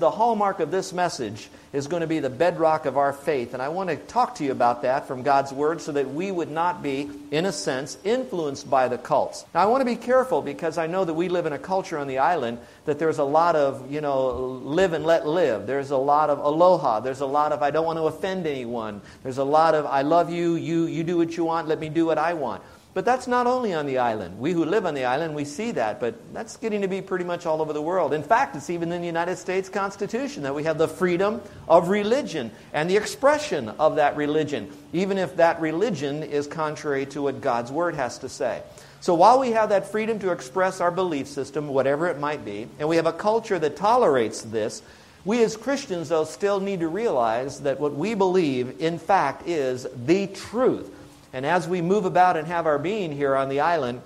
The hallmark of this message is going to be the bedrock of our faith. And I want to talk to you about that from God's Word so that we would not be, in a sense, influenced by the cults. Now, I want to be careful because I know that we live in a culture on the island that there's a lot of, you know, live and let live. There's a lot of aloha. There's a lot of I don't want to offend anyone. There's a lot of I love you, you, you do what you want, let me do what I want. But that's not only on the island. We who live on the island, we see that, but that's getting to be pretty much all over the world. In fact, it's even in the United States Constitution that we have the freedom of religion and the expression of that religion, even if that religion is contrary to what God's Word has to say. So while we have that freedom to express our belief system, whatever it might be, and we have a culture that tolerates this, we as Christians, though, still need to realize that what we believe, in fact, is the truth. And as we move about and have our being here on the island,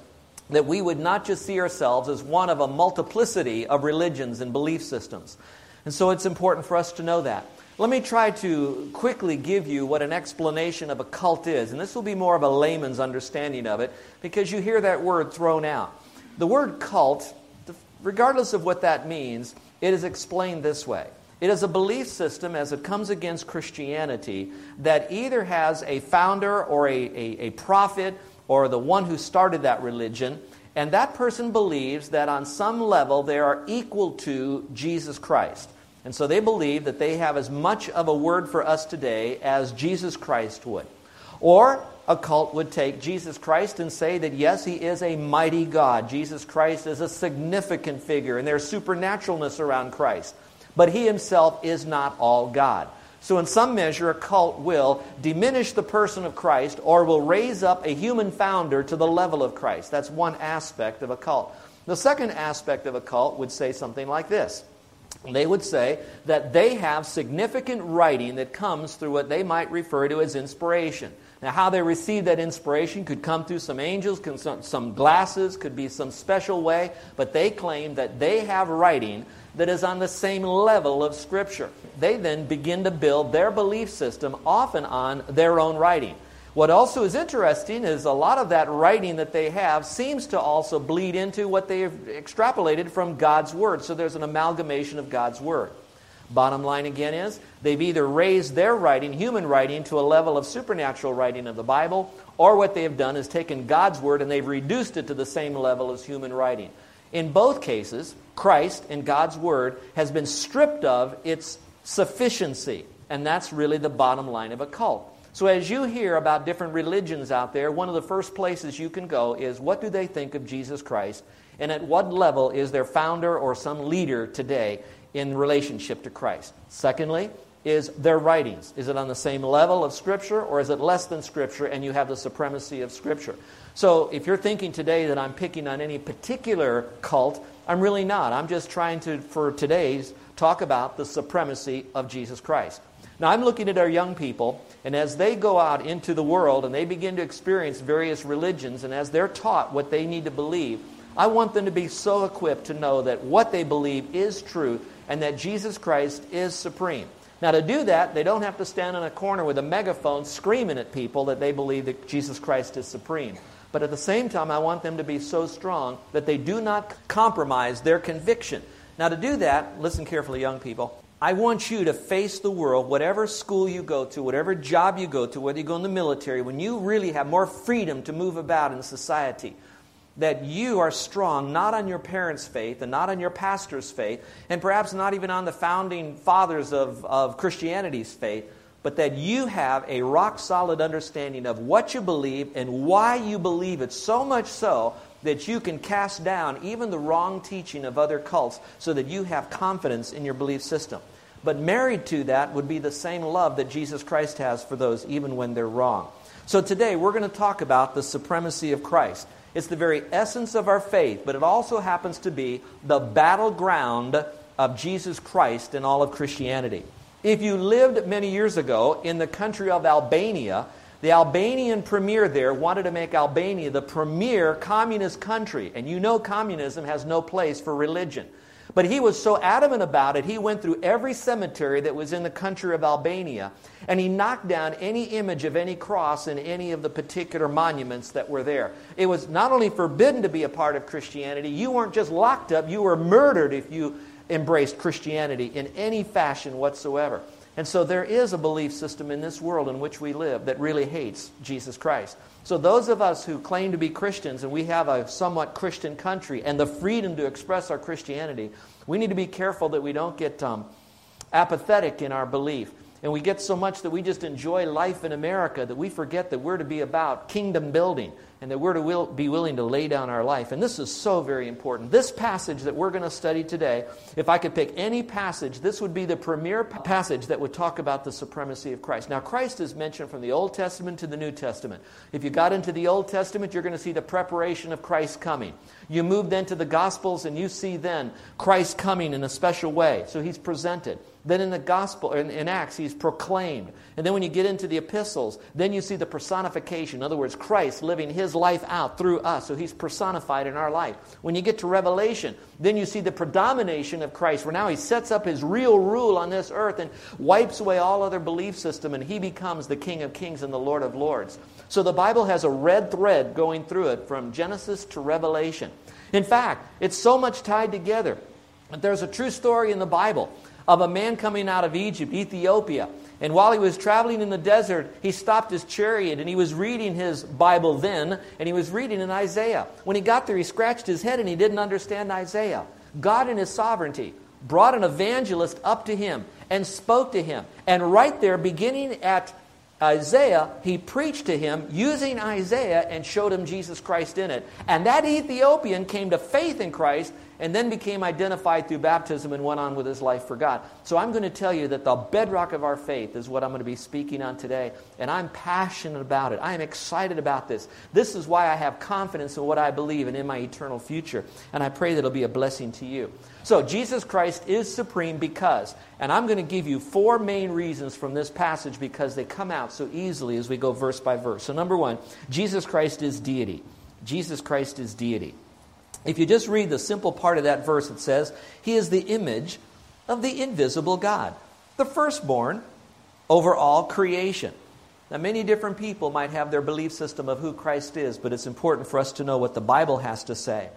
that we would not just see ourselves as one of a multiplicity of religions and belief systems. And so it's important for us to know that. Let me try to quickly give you what an explanation of a cult is. And this will be more of a layman's understanding of it because you hear that word thrown out. The word cult, regardless of what that means, it is explained this way it is a belief system as it comes against Christianity that either has a founder or a, a, a, prophet or the one who started that religion, and that person believes that on some level they are equal to Jesus Christ. And so they believe that they have as much of a word for us today as Jesus Christ would. Or a cult would take Jesus Christ and say that yes, he is a mighty God. Jesus Christ is a significant figure, and there's supernaturalness around Christ but he himself is not all God. So, in some measure, a cult will diminish the person of Christ or will raise up a human founder to the level of Christ. That's one aspect of a cult. The second aspect of a cult would say something like this they would say that they have significant writing that comes through what they might refer to as inspiration. Now, how they received that inspiration could come through some angels, some glasses, could be some special way, but they claim that they have writing that is on the same level of Scripture. They then begin to build their belief system often on their own writing. What also is interesting is a lot of that writing that they have seems to also bleed into what they've extrapolated from God's Word. So there's an amalgamation of God's Word. Bottom line again is they've either raised their writing, human writing, to a level of supernatural writing of the Bible, or what they have done is taken God's Word and they've reduced it to the same level as human writing. In both cases, Christ and God's Word has been stripped of its sufficiency. And that's really the bottom line of a cult. So, as you hear about different religions out there, one of the first places you can go is what do they think of Jesus Christ? And at what level is their founder or some leader today in relationship to Christ? Secondly, is their writings. Is it on the same level of Scripture or is it less than Scripture and you have the supremacy of Scripture? So, if you're thinking today that I'm picking on any particular cult, I'm really not. I'm just trying to, for today's, talk about the supremacy of Jesus Christ. Now, I'm looking at our young people, and as they go out into the world and they begin to experience various religions, and as they're taught what they need to believe, I want them to be so equipped to know that what they believe is truth and that Jesus Christ is supreme. Now, to do that, they don't have to stand in a corner with a megaphone screaming at people that they believe that Jesus Christ is supreme. But at the same time, I want them to be so strong that they do not compromise their conviction. Now, to do that, listen carefully, young people. I want you to face the world, whatever school you go to, whatever job you go to, whether you go in the military, when you really have more freedom to move about in society, that you are strong not on your parents' faith and not on your pastor's faith, and perhaps not even on the founding fathers of, of Christianity's faith, but that you have a rock solid understanding of what you believe and why you believe it, so much so that you can cast down even the wrong teaching of other cults so that you have confidence in your belief system. But married to that would be the same love that Jesus Christ has for those, even when they're wrong. So today we're going to talk about the supremacy of Christ. It's the very essence of our faith, but it also happens to be the battleground of Jesus Christ in all of Christianity. If you lived many years ago in the country of Albania, The Albanian premier there wanted to make Albania the premier communist country. And you know communism has no place for religion. But he was so adamant about it, he went through every cemetery that was in the country of Albania and he knocked down any image of any cross in any of the particular monuments that were there. It was not only forbidden to be a part of Christianity, you weren't just locked up, you were murdered if you embraced Christianity in any fashion whatsoever. And so there is a belief system in this world in which we live that really hates Jesus Christ. So those of us who claim to be Christians and we have a somewhat Christian country and the freedom to express our Christianity, we need to be careful that we don't get um, apathetic in our belief. And we get so much that we just enjoy life in America that we forget that we're to be about kingdom building and that we're to will, be willing to lay down our life. And this is so very important. This passage that we're going to study today, if I could pick any passage, this would be the premier passage that would talk about the supremacy of Christ. Now, Christ is mentioned from the Old Testament to the New Testament. If you got into the Old Testament, you're going to see the preparation of Christ coming. You move then to the Gospels and you see then Christ coming in a special way. So he's presented. Then in the gospel, in, in, Acts, he's proclaimed. And then when you get into the epistles, then you see the personification. In other words, Christ living his life out through us. So he's personified in our life. When you get to Revelation, then you see the predomination of Christ, where now he sets up his real rule on this earth and wipes away all other belief system, and he becomes the King of kings and the Lord of lords. So the Bible has a red thread going through it from Genesis to Revelation. In fact, it's so much tied together. That there's a true story in the Bible of a man coming out of Egypt, Ethiopia. And while he was traveling in the desert, he stopped his chariot and he was reading his Bible then, and he was reading in Isaiah. When he got there, he scratched his head and he didn't understand Isaiah. God, in his sovereignty, brought an evangelist up to him and spoke to him. And right there, beginning at Isaiah, he preached to him using Isaiah and showed him Jesus Christ in it. And that Ethiopian came to faith in Christ and then became identified through baptism and went on with his life for God. So I'm going to tell you that the bedrock of our faith is what I'm going to be speaking on today, and I'm passionate about it. I am excited about this. This is why I have confidence in what I believe and in my eternal future, and I pray that it'll be a blessing to you. So Jesus Christ is supreme because, and I'm going to give you four main reasons from this passage because they come out so easily as we go verse by verse. So number 1, Jesus Christ is deity. Jesus Christ is deity. If you just read the simple part of that verse, it says, He is the image of the invisible God, the firstborn over all creation. Now, many different people might have their belief system of who Christ is, but it's important for us to know what the Bible has to say.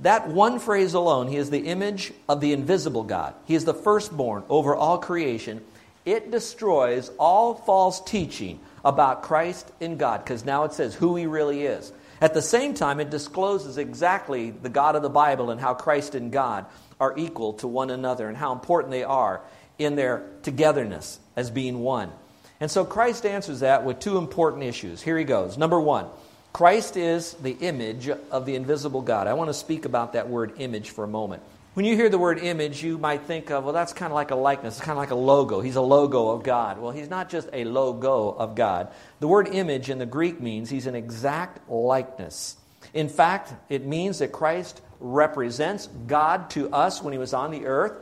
That one phrase alone, He is the image of the invisible God, He is the firstborn over all creation. It destroys all false teaching about Christ in God, because now it says who He really is. At the same time, it discloses exactly the God of the Bible and how Christ and God are equal to one another and how important they are in their togetherness as being one. And so Christ answers that with two important issues. Here he goes. Number one, Christ is the image of the invisible God. I want to speak about that word image for a moment. When you hear the word image, you might think of, well, that's kind of like a likeness. It's kind of like a logo. He's a logo of God. Well, he's not just a logo of God. The word image in the Greek means he's an exact likeness. In fact, it means that Christ represents God to us when he was on the earth,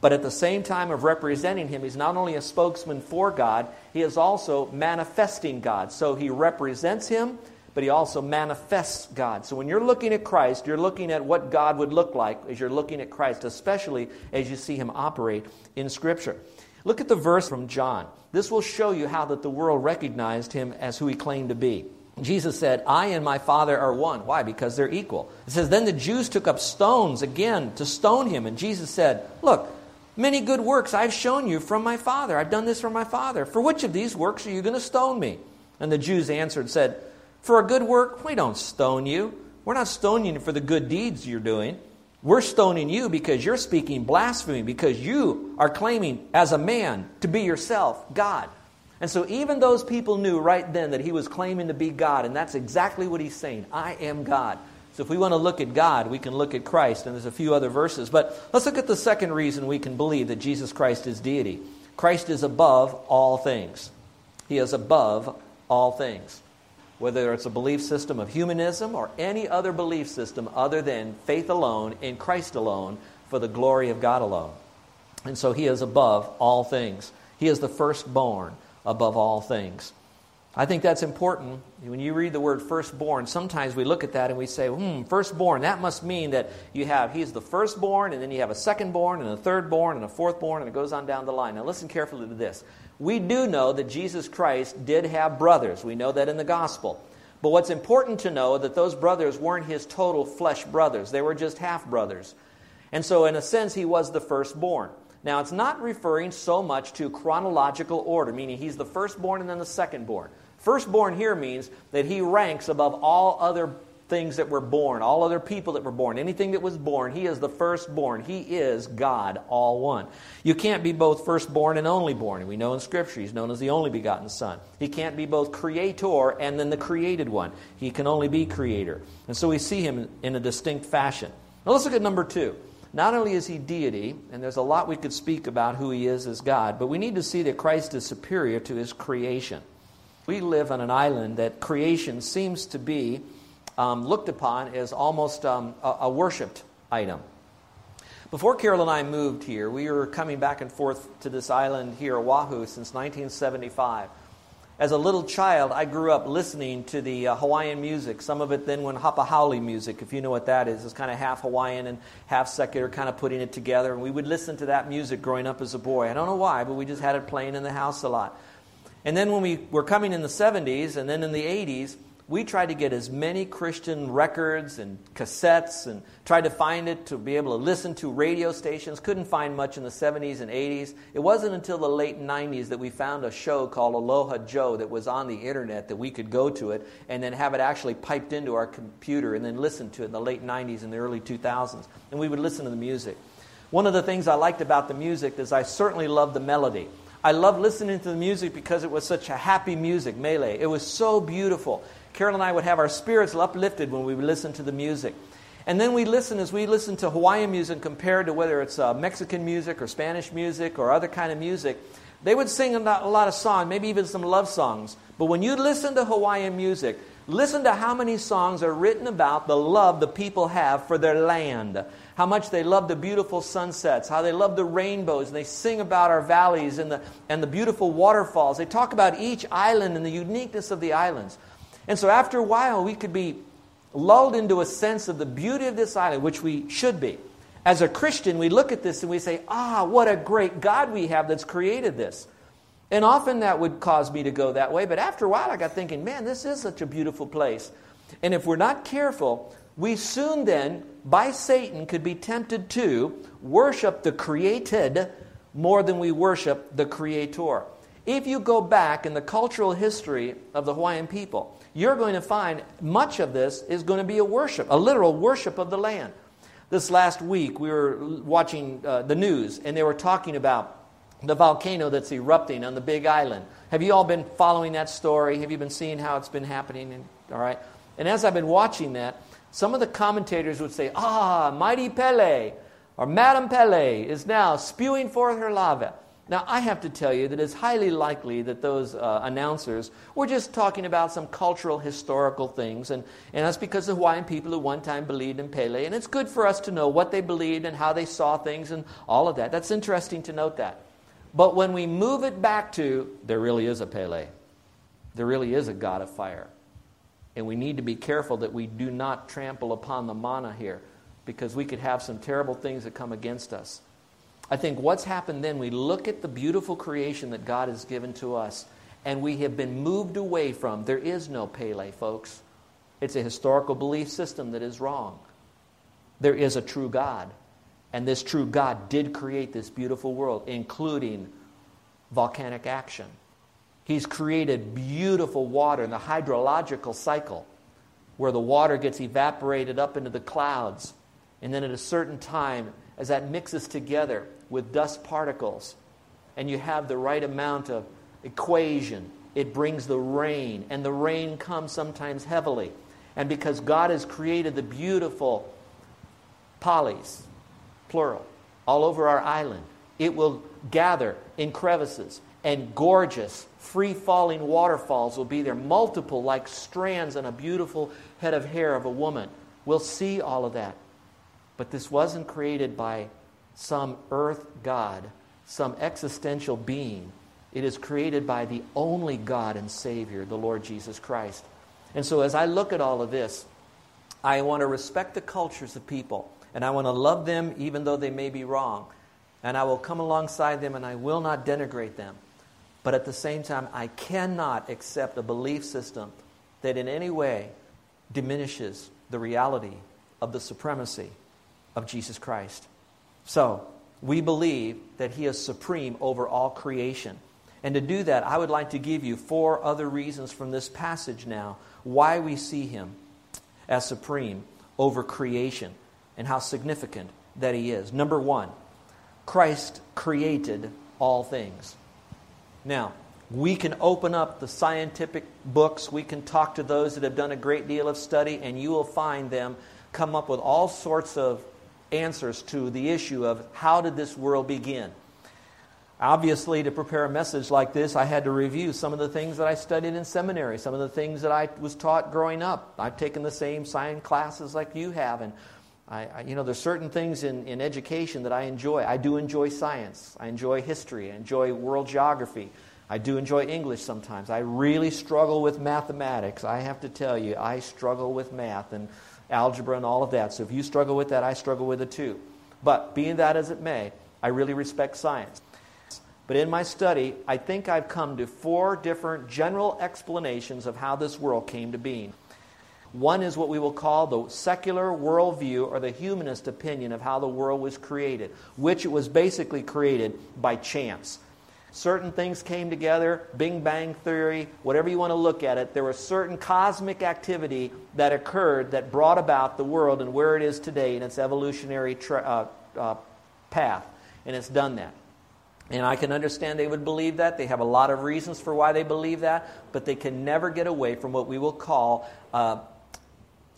but at the same time of representing him, he's not only a spokesman for God, he is also manifesting God. So he represents him, but he also manifests God. So when you're looking at Christ, you're looking at what God would look like as you're looking at Christ, especially as you see him operate in Scripture. Look at the verse from John. This will show you how that the world recognized him as who he claimed to be. Jesus said, I and my Father are one. Why? Because they're equal. It says, Then the Jews took up stones again to stone him. And Jesus said, Look, many good works I've shown you from my Father. I've done this from my Father. For which of these works are you going to stone me? And the Jews answered, said, for a good work, we don't stone you. We're not stoning you for the good deeds you're doing. We're stoning you because you're speaking blasphemy, because you are claiming as a man to be yourself God. And so even those people knew right then that he was claiming to be God, and that's exactly what he's saying I am God. So if we want to look at God, we can look at Christ, and there's a few other verses. But let's look at the second reason we can believe that Jesus Christ is deity. Christ is above all things. He is above all things whether it's a belief system of humanism or any other belief system other than faith alone in Christ alone for the glory of God alone. And so he is above all things. He is the firstborn above all things. I think that's important. When you read the word firstborn, sometimes we look at that and we say, hmm, firstborn, that must mean that you have, he's the firstborn, and then you have a secondborn, and a thirdborn, and a fourthborn, and it goes on down the line. Now listen carefully to this. We do know that Jesus Christ did have brothers. We know that in the gospel. But what's important to know that those brothers weren't his total flesh brothers. They were just half brothers. And so in a sense he was the firstborn. Now it's not referring so much to chronological order, meaning he's the firstborn and then the secondborn. Firstborn here means that he ranks above all other things that were born, all other people that were born, anything that was born. He is the firstborn. He is God, all one. You can't be both firstborn and only born. We know in Scripture he's known as the only begotten Son. He can't be both creator and then the created one. He can only be creator. And so we see him in a distinct fashion. Now let's look at number two. Not only is he deity, and there's a lot we could speak about who he is as God, but we need to see that Christ is superior to his creation. We live on an island that creation seems to be um, looked upon as almost um, a, a worshipped item. Before Carol and I moved here, we were coming back and forth to this island here, Oahu, since 1975. As a little child, I grew up listening to the uh, Hawaiian music. Some of it then went Hapa Haole music, if you know what that is. It's kind of half Hawaiian and half secular, kind of putting it together. And we would listen to that music growing up as a boy. I don't know why, but we just had it playing in the house a lot. And then when we were coming in the 70s and then in the 80s, we tried to get as many Christian records and cassettes and tried to find it to be able to listen to radio stations. Couldn't find much in the 70s and 80s. It wasn't until the late 90s that we found a show called Aloha Joe that was on the internet that we could go to it and then have it actually piped into our computer and then listen to it in the late 90s and the early 2000s. And we would listen to the music. One of the things I liked about the music is I certainly loved the melody. I loved listening to the music because it was such a happy music, mele. It was so beautiful. Carol and I would have our spirits uplifted when we would listen to the music. And then we listen as we listen to Hawaiian music compared to whether it's uh, Mexican music or Spanish music or other kind of music. They would sing a lot of songs, maybe even some love songs. But when you listen to Hawaiian music, listen to how many songs are written about the love the people have for their land how much they love the beautiful sunsets, how they love the rainbows, and they sing about our valleys and the, and the beautiful waterfalls. They talk about each island and the uniqueness of the islands. And so after a while, we could be lulled into a sense of the beauty of this island, which we should be. As a Christian, we look at this and we say, ah, what a great God we have that's created this. And often that would cause me to go that way, but after a while I got thinking, man, this is such a beautiful place. And if we're not careful, we soon then, by Satan, could be tempted to worship the created more than we worship the creator. If you go back in the cultural history of the Hawaiian people, you're going to find much of this is going to be a worship, a literal worship of the land. This last week, we were watching uh, the news, and they were talking about the volcano that's erupting on the Big Island. Have you all been following that story? Have you been seeing how it's been happening? all right. And as I've been watching that, some of the commentators would say, Ah, mighty Pele, or Madame Pele is now spewing forth her lava. Now, I have to tell you that it's highly likely that those uh, announcers were just talking about some cultural, historical things, and, and that's because the Hawaiian people at one time believed in Pele, and it's good for us to know what they believed and how they saw things and all of that. That's interesting to note that. But when we move it back to, there really is a Pele, there really is a God of fire, and we need to be careful that we do not trample upon the mana here because we could have some terrible things that come against us. I think what's happened then, we look at the beautiful creation that God has given to us, and we have been moved away from. There is no Pele, folks. It's a historical belief system that is wrong. There is a true God, and this true God did create this beautiful world, including volcanic action. He's created beautiful water in the hydrological cycle where the water gets evaporated up into the clouds. And then at a certain time, as that mixes together with dust particles, and you have the right amount of equation, it brings the rain. And the rain comes sometimes heavily. And because God has created the beautiful palis, plural, all over our island, it will gather in crevices and gorgeous free falling waterfalls will be there, multiple like strands on a beautiful head of hair of a woman. We'll see all of that. But this wasn't created by some earth god, some existential being. It is created by the only God and Savior, the Lord Jesus Christ. And so as I look at all of this, I want to respect the cultures of people, and I want to love them even though they may be wrong. And I will come alongside them and I will not denigrate them. But at the same time, I cannot accept a belief system that in any way diminishes the reality of the supremacy of Jesus Christ. So, we believe that He is supreme over all creation. And to do that, I would like to give you four other reasons from this passage now why we see Him as supreme over creation and how significant that He is. Number one, Christ created all things. Now, we can open up the scientific books, we can talk to those that have done a great deal of study, and you will find them come up with all sorts of answers to the issue of how did this world begin. Obviously, to prepare a message like this, I had to review some of the things that I studied in seminary, some of the things that I was taught growing up. I've taken the same science classes like you have, and I, I, you know, there's certain things in, in education that I enjoy. I do enjoy science. I enjoy history. I enjoy world geography. I do enjoy English sometimes. I really struggle with mathematics. I have to tell you, I struggle with math and algebra and all of that. So if you struggle with that, I struggle with it too. But being that as it may, I really respect science. But in my study, I think I've come to four different general explanations of how this world came to being. One is what we will call the secular worldview or the humanist opinion of how the world was created, which it was basically created by chance certain things came together, Big Bang Theory, whatever you want to look at it, there was certain cosmic activity that occurred that brought about the world and where it is today in its evolutionary tra- uh, uh, path. And it's done that. And I can understand they would believe that. They have a lot of reasons for why they believe that, but they can never get away from what we will call uh,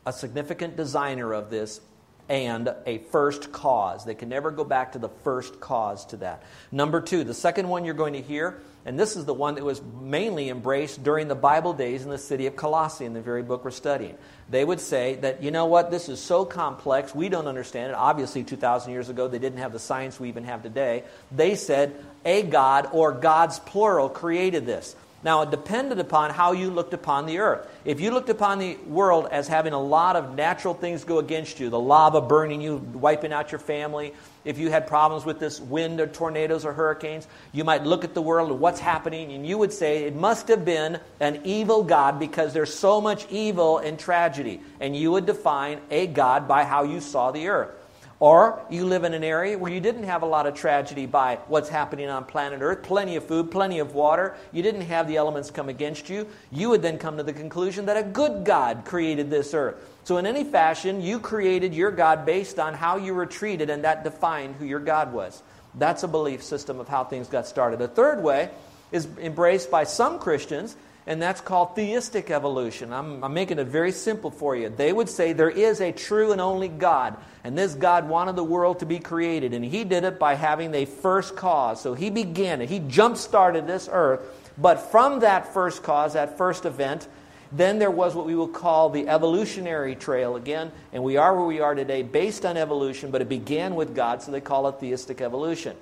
a significant designer of this and a first cause. They can never go back to the first cause to that. Number two, the second one you're going to hear, and this is the one that was mainly embraced during the Bible days in the city of Colossae, in the very book we're studying. They would say that, you know what, this is so complex, we don't understand it. Obviously, 2,000 years ago, they didn't have the science we even have today. They said a God, or gods plural, created this. Now, it depended upon how you looked upon the earth. If you looked upon the world as having a lot of natural things go against you, the lava burning you, wiping out your family, if you had problems with this wind or tornadoes or hurricanes, you might look at the world and what's happening, and you would say it must have been an evil God because there's so much evil and tragedy. And you would define a God by how you saw the earth. Or you live in an area where you didn't have a lot of tragedy by what's happening on planet Earth, plenty of food, plenty of water, you didn't have the elements come against you, you would then come to the conclusion that a good God created this earth. So, in any fashion, you created your God based on how you were treated, and that defined who your God was. That's a belief system of how things got started. A third way is embraced by some Christians and that's called theistic evolution. I'm, I'm, making it very simple for you. They would say there is a true and only God, and this God wanted the world to be created, and He did it by having a first cause. So He began it, He jump started this earth, but from that first cause, that first event, then there was what we will call the evolutionary trail again, and we are where we are today based on evolution, but it began with God, so they call it theistic evolution.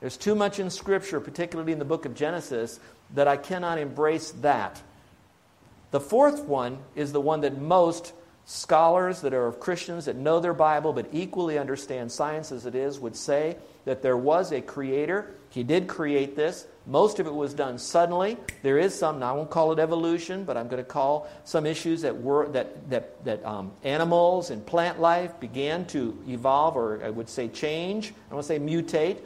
There's too much in Scripture, particularly in the book of Genesis, that I cannot embrace that. The fourth one is the one that most scholars that are Christians that know their Bible but equally understand science as it is would say that there was a creator. He did create this. Most of it was done suddenly. There is some, now I won't call it evolution, but I'm going to call some issues that were that that that um, animals and plant life began to evolve, or I would say change. I want to say mutate,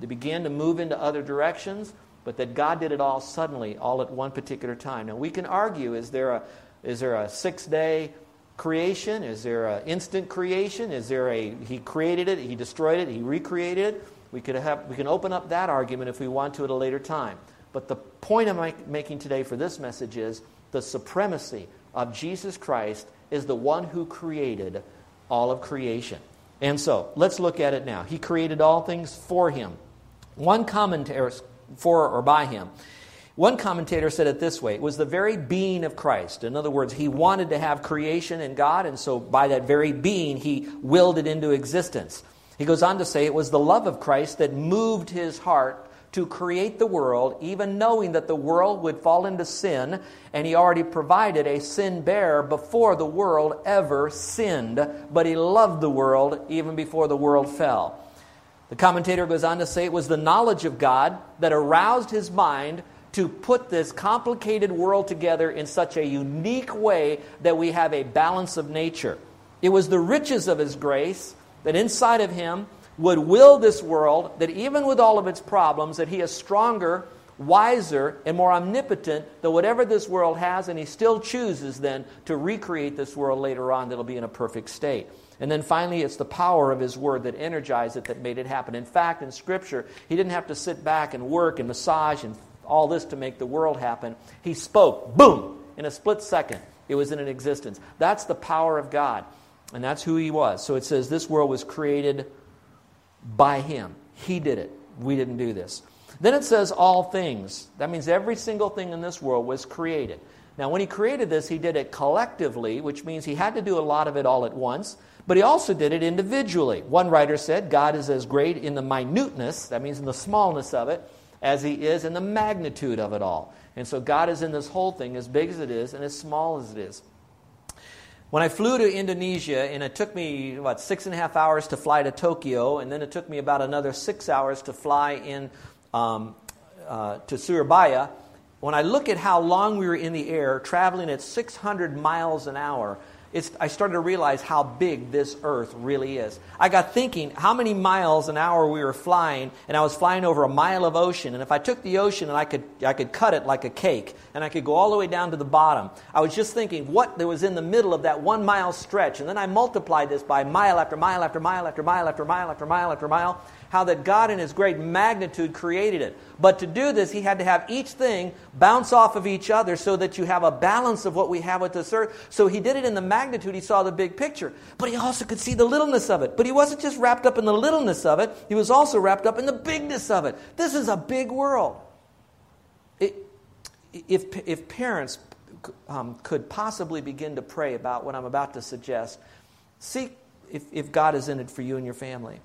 they began to move into other directions but that God did it all suddenly, all at one particular time. Now, we can argue is there a, is there a six day creation? Is there an instant creation? Is there a, he created it, he destroyed it, he recreated it? We, could have, we can open up that argument if we want to at a later time. But the point I'm making today for this message is the supremacy of Jesus Christ is the one who created all of creation. And so, let's look at it now. He created all things for him. One commentator, for or by him. One commentator said it this way it was the very being of Christ. In other words, he wanted to have creation in God, and so by that very being, he willed it into existence. He goes on to say it was the love of Christ that moved his heart to create the world, even knowing that the world would fall into sin, and he already provided a sin bearer before the world ever sinned, but he loved the world even before the world fell. The commentator goes on to say it was the knowledge of God that aroused his mind to put this complicated world together in such a unique way that we have a balance of nature. It was the riches of his grace that inside of him would will this world that even with all of its problems that he is stronger wiser and more omnipotent than whatever this world has and he still chooses then to recreate this world later on that'll be in a perfect state and then finally it's the power of his word that energized it that made it happen in fact in scripture he didn't have to sit back and work and massage and all this to make the world happen he spoke boom in a split second it was in an existence that's the power of god and that's who he was so it says this world was created by Him. He did it. We didn't do this. Then it says all things. That means every single thing in this world was created. Now, when He created this, He did it collectively, which means He had to do a lot of it all at once, but He also did it individually. One writer said God is as great in the minuteness, that means in the smallness of it, as He is in the magnitude of it all. And so God is in this whole thing, as big as it is and as small as it is. When I flew to Indonesia, and it took me, what, six and a half hours to fly to Tokyo, and then it took me about another six hours to fly in um, uh, to Surabaya. When I look at how long we were in the air, traveling at 600 miles an hour, it's, I started to realize how big this earth really is. I got thinking how many miles an hour we were flying, and I was flying over a mile of ocean. And if I took the ocean and I could, I could cut it like a cake, and I could go all the way down to the bottom, I was just thinking what there was in the middle of that one mile stretch. And then I multiplied this by mile after mile after mile after mile after mile after mile after mile how that God in His great magnitude created it. But to do this, He had to have each thing bounce off of each other so that you have a balance of what we have with this earth. So He did it in the magnitude, He saw the big picture. But He also could see the littleness of it. But He wasn't just wrapped up in the littleness of it, He was also wrapped up in the bigness of it. This is a big world. It, if, if parents um, could possibly begin to pray about what I'm about to suggest, seek if, if God is in it for you and your family.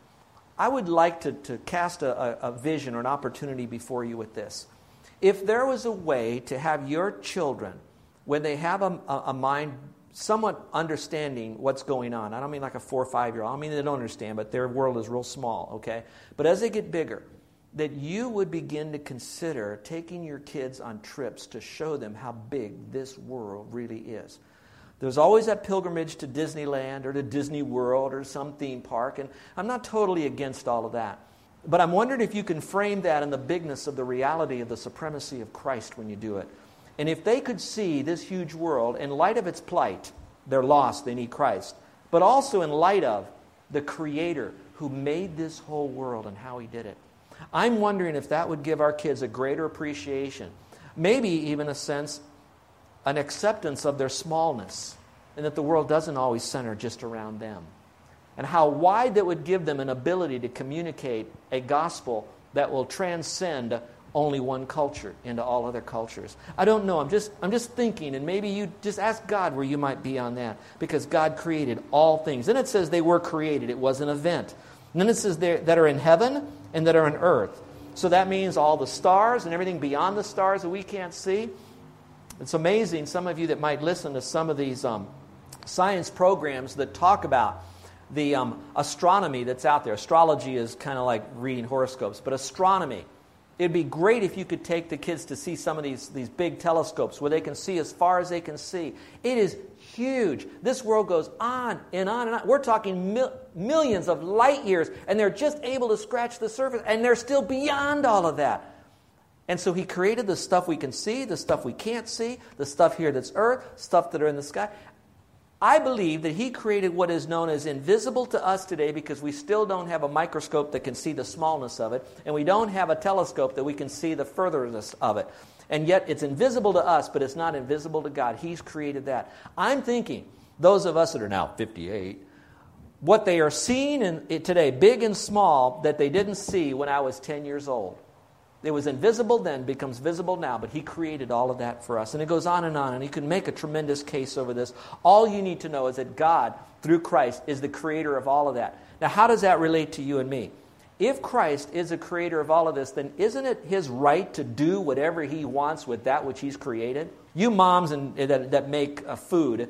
I would like to, to cast a, a vision or an opportunity before you with this. If there was a way to have your children, when they have a, a, mind somewhat understanding what's going on, I don't mean like a four or five year old, I mean they don't understand, but their world is real small, okay? But as they get bigger, that you would begin to consider taking your kids on trips to show them how big this world really is. There's always that pilgrimage to Disneyland or to Disney World or some theme park, and I'm not totally against all of that. But I'm wondering if you can frame that in the bigness of the reality of the supremacy of Christ when you do it. And if they could see this huge world in light of its plight, they're lost, they need Christ, but also in light of the Creator who made this whole world and how He did it. I'm wondering if that would give our kids a greater appreciation, maybe even a sense an acceptance of their smallness and that the world doesn't always center just around them. And how wide that would give them an ability to communicate a gospel that will transcend only one culture into all other cultures. I don't know. I'm just, I'm just thinking, and maybe you just ask God where you might be on that because God created all things. Then it says they were created, it was an event. And then it says that are in heaven and that are on earth. So that means all the stars and everything beyond the stars that we can't see. It's amazing, some of you that might listen to some of these um, science programs that talk about the um, astronomy that's out there. Astrology is kind of like reading horoscopes, but astronomy. It'd be great if you could take the kids to see some of these, these big telescopes where they can see as far as they can see. It is huge. This world goes on and on and on. We're talking mil- millions of light years, and they're just able to scratch the surface, and they're still beyond all of that. And so he created the stuff we can see, the stuff we can't see, the stuff here that's earth, stuff that are in the sky. I believe that he created what is known as invisible to us today because we still don't have a microscope that can see the smallness of it, and we don't have a telescope that we can see the furtherness of it. And yet it's invisible to us, but it's not invisible to God. He's created that. I'm thinking, those of us that are now 58, what they are seeing in, today, big and small, that they didn't see when I was 10 years old. It was invisible then, becomes visible now, but He created all of that for us. And it goes on and on, and you can make a tremendous case over this. All you need to know is that God, through Christ, is the creator of all of that. Now, how does that relate to you and me? If Christ is a creator of all of this, then isn't it his right to do whatever he wants with that which he's created? You moms and, that, that make uh, food,